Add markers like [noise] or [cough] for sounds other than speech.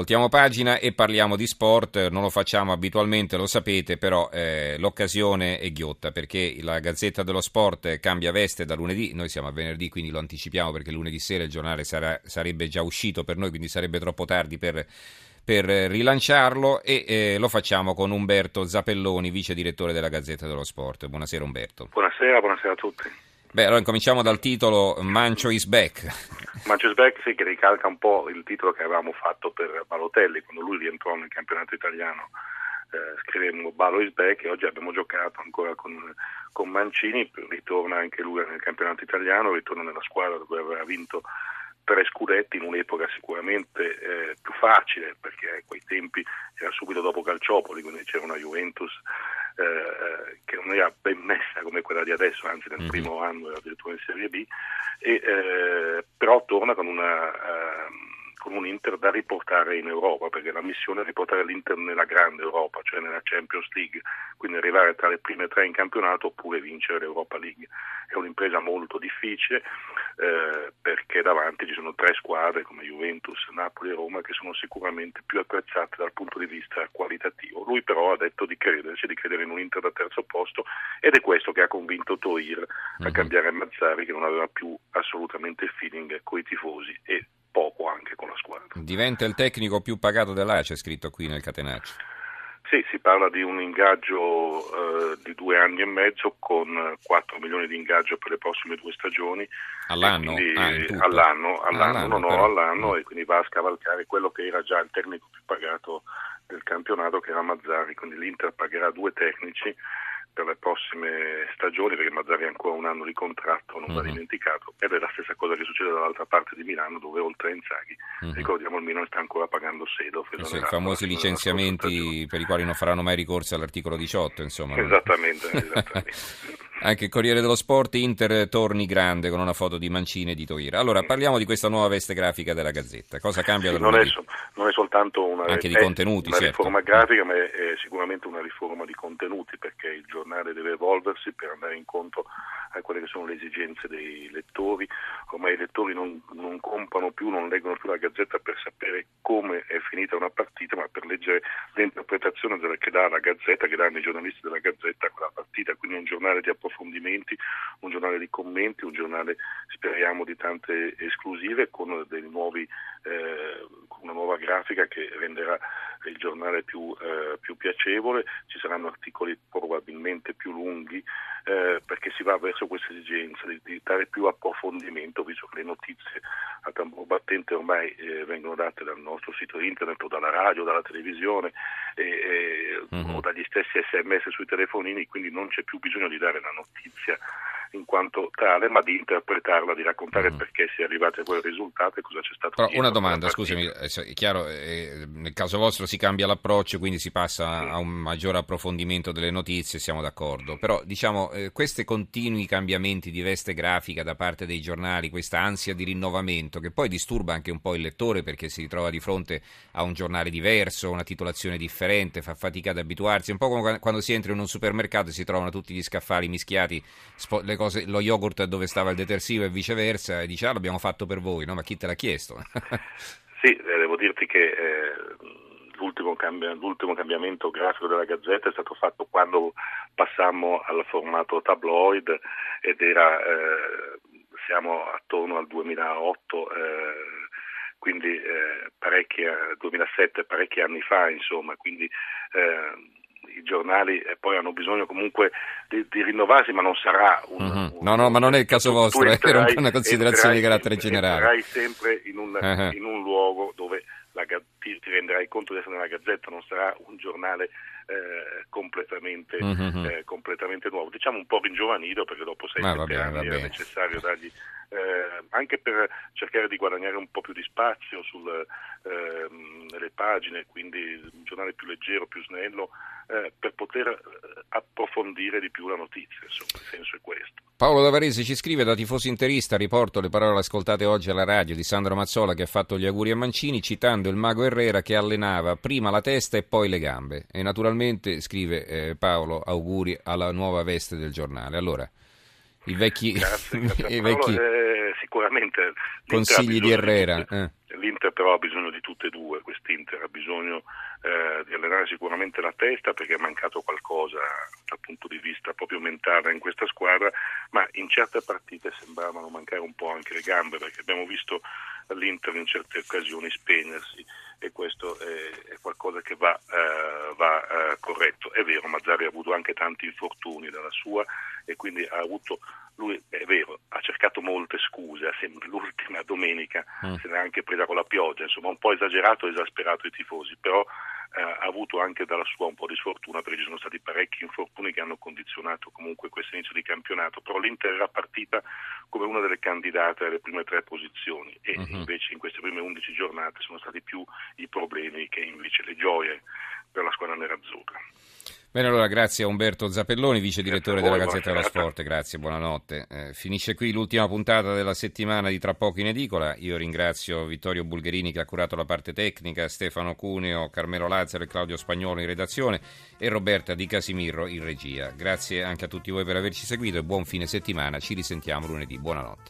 Voltiamo pagina e parliamo di sport, non lo facciamo abitualmente, lo sapete, però eh, l'occasione è ghiotta perché la Gazzetta dello Sport cambia veste da lunedì, noi siamo a venerdì quindi lo anticipiamo perché lunedì sera il giornale sarà, sarebbe già uscito per noi, quindi sarebbe troppo tardi per, per rilanciarlo e eh, lo facciamo con Umberto Zapelloni, vice direttore della Gazzetta dello Sport. Buonasera Umberto. Buonasera, buonasera a tutti. Beh, allora cominciamo dal titolo Mancio is back. Manchester Back sì, che ricalca un po' il titolo che avevamo fatto per Balotelli quando lui rientrò nel campionato italiano. Eh, scrivemmo Balo is back e oggi abbiamo giocato ancora con, con, Mancini, ritorna anche lui nel campionato italiano, ritorna nella squadra dove aveva vinto tre scudetti in un'epoca sicuramente eh, più facile perché a quei tempi era subito dopo Calciopoli, quindi c'era una Juventus eh, eh, che non era ben messa come quella di adesso, anzi nel mm-hmm. primo anno era addirittura in Serie B, e, eh, però torna con una ehm, con un Inter da riportare in Europa, perché la missione è riportare l'Inter nella grande Europa, cioè nella Champions League, quindi arrivare tra le prime tre in campionato oppure vincere l'Europa League. È un'impresa molto difficile eh, perché davanti ci sono tre squadre come Juventus, Napoli e Roma che sono sicuramente più attrezzate dal punto di vista qualitativo. Lui però ha detto di crederci, di credere in un Inter da terzo posto ed è questo che ha convinto Toir a mhm. cambiare Mazzari che non aveva più assolutamente il feeling con i tifosi e poco anche con la squadra. Diventa il tecnico più pagato dell'A, c'è scritto qui nel catenaccio. Sì, si parla di un ingaggio eh, di due anni e mezzo con 4 milioni di ingaggio per le prossime due stagioni. All'anno? Quindi, ah, all'anno, all'anno, ah, all'anno, no, no, all'anno, e quindi va a scavalcare quello che era già il tecnico più pagato del campionato, che era Mazzari. Quindi l'Inter pagherà due tecnici per le prossime stagioni, perché Mazzari ha ancora un anno di contratto, non va uh-huh. dimenticato, ed è la stessa cosa che succede dall'altra parte di Milano, dove oltre a Inzaghi, uh-huh. ricordiamo il Milan sta ancora pagando Sedo. Sì, I famosi licenziamenti per i quali non faranno mai ricorso all'articolo 18, insomma. Esattamente, esattamente. [laughs] Anche il Corriere dello Sport, Inter torni grande con una foto di Mancini e di Toira. Allora, parliamo di questa nuova veste grafica della Gazzetta. Cosa cambia sì, non, è, non, è, soltanto una, Anche contenuti, una certo. riforma grafica, ma è, è, sicuramente una riforma di contenuti, perché il giornale deve evolversi per andare incontro a quelle che sono le esigenze dei lettori. Ormai i lettori non, non comprano più, non leggono più la Gazzetta per sapere come è finita una partita, ma per leggere l'interpretazione che dà la Gazzetta, che danno i giornalisti della Gazzetta a quella partita. Quindi è un giornale di approfondimento approfondimenti, un giornale di commenti, un giornale speriamo di tante esclusive con, nuovi, eh, con una nuova grafica che renderà il giornale più, eh, più piacevole, ci saranno articoli probabilmente più lunghi eh, perché si va verso questa esigenza di, di, dare più approfondimento, visto che le notizie a tamburo battente ormai eh, vengono date dal nostro sito internet o dalla radio, dalla televisione e, mm-hmm. o dagli stessi sms sui telefonini, quindi non c'è più bisogno di dare la notizia in quanto tale, ma di interpretarla, di raccontare mm. perché si è arrivati a quel risultato e cosa c'è stato. Però una domanda, scusami, è chiaro, eh, nel caso vostro si cambia l'approccio, quindi si passa mm. a un maggiore approfondimento delle notizie, siamo d'accordo, però diciamo eh, questi continui cambiamenti di veste grafica da parte dei giornali, questa ansia di rinnovamento che poi disturba anche un po' il lettore perché si ritrova di fronte a un giornale diverso, una titolazione differente, fa fatica ad abituarsi, un po' come quando si entra in un supermercato e si trovano tutti gli scaffali mischiati, le cose, lo yogurt dove stava il detersivo e viceversa, e dice ah l'abbiamo fatto per voi, no? ma chi te l'ha chiesto? [laughs] sì, eh, devo dirti che eh, l'ultimo, cambi- l'ultimo, cambiamento grafico della Gazzetta è stato fatto quando passammo al formato tabloid ed era, eh, siamo attorno al 2008 eh, quindi eh, parecchi, 2007, parecchi anni fa, insomma, quindi eh, i giornali poi hanno bisogno comunque di, di rinnovarsi, ma non sarà un, uh-huh. un, No, no, ma non è il caso vostro, entrerai, [laughs] era una considerazione di carattere generale. Entrerai sempre in un, uh-huh. in un luogo dove la, ti, ti, renderai conto di essere nella gazzetta, non sarà un giornale eh, completamente, uh-huh. eh, completamente, nuovo. Diciamo un po' ringiovanito perché dopo sei ah, anni era necessario dargli eh, anche per cercare di guadagnare un po' più di spazio sulle eh, pagine, quindi un giornale più leggero, più snello, eh, per poter eh, approfondire di più la notizia, insomma, il senso è questo. Paolo Davarese ci scrive da tifoso interista, riporto le parole ascoltate oggi alla radio di Sandro Mazzola che ha fatto gli auguri a Mancini citando il mago Herrera che allenava prima la testa e poi le gambe e naturalmente scrive eh, Paolo auguri alla nuova veste del giornale. Allora, I vecchi, grazie, [laughs] grazie i vecchi eh, sicuramente consigli di Herrera. Eh. L'Inter però ha bisogno di tutte e due, quest'Inter ha bisogno eh, di allenare sicuramente la testa perché è mancato qualcosa dal punto di vista proprio mentale in questa squadra, ma in certe partite sembravano mancare un po' anche le gambe perché abbiamo visto l'Inter in certe occasioni spegnersi e questo è, qualcosa che va, uh, va uh, corretto. È vero, Mazzari ha avuto anche tanti infortuni dalla sua e quindi ha avuto, lui è vero, ha cercato molte scuse, sempre l'ultima domenica mm. se n'è anche presa con la pioggia, insomma un po' esagerato e esasperato i tifosi, però eh, ha avuto anche dalla sua un po' di sfortuna perché ci sono stati parecchi infortuni che hanno condizionato comunque questo inizio di campionato, però l'Inter era partita come una delle candidate alle prime tre posizioni e uh-huh. invece in queste prime undici giornate sono stati più i problemi che invece le gioie per la squadra nerazzurra. Bene, allora grazie a Umberto Zappelloni, vice direttore della Gazzetta dello Sport, grazie, buonanotte. Eh, finisce qui l'ultima puntata della settimana di Tra poco in edicola. Io ringrazio Vittorio Bulgherini che ha curato la parte tecnica, Stefano Cuneo, Carmelo Lazzaro e Claudio Spagnolo in redazione e Roberta Di Casimirro in regia. Grazie anche a tutti voi per averci seguito e buon fine settimana. Ci risentiamo lunedì. Buonanotte.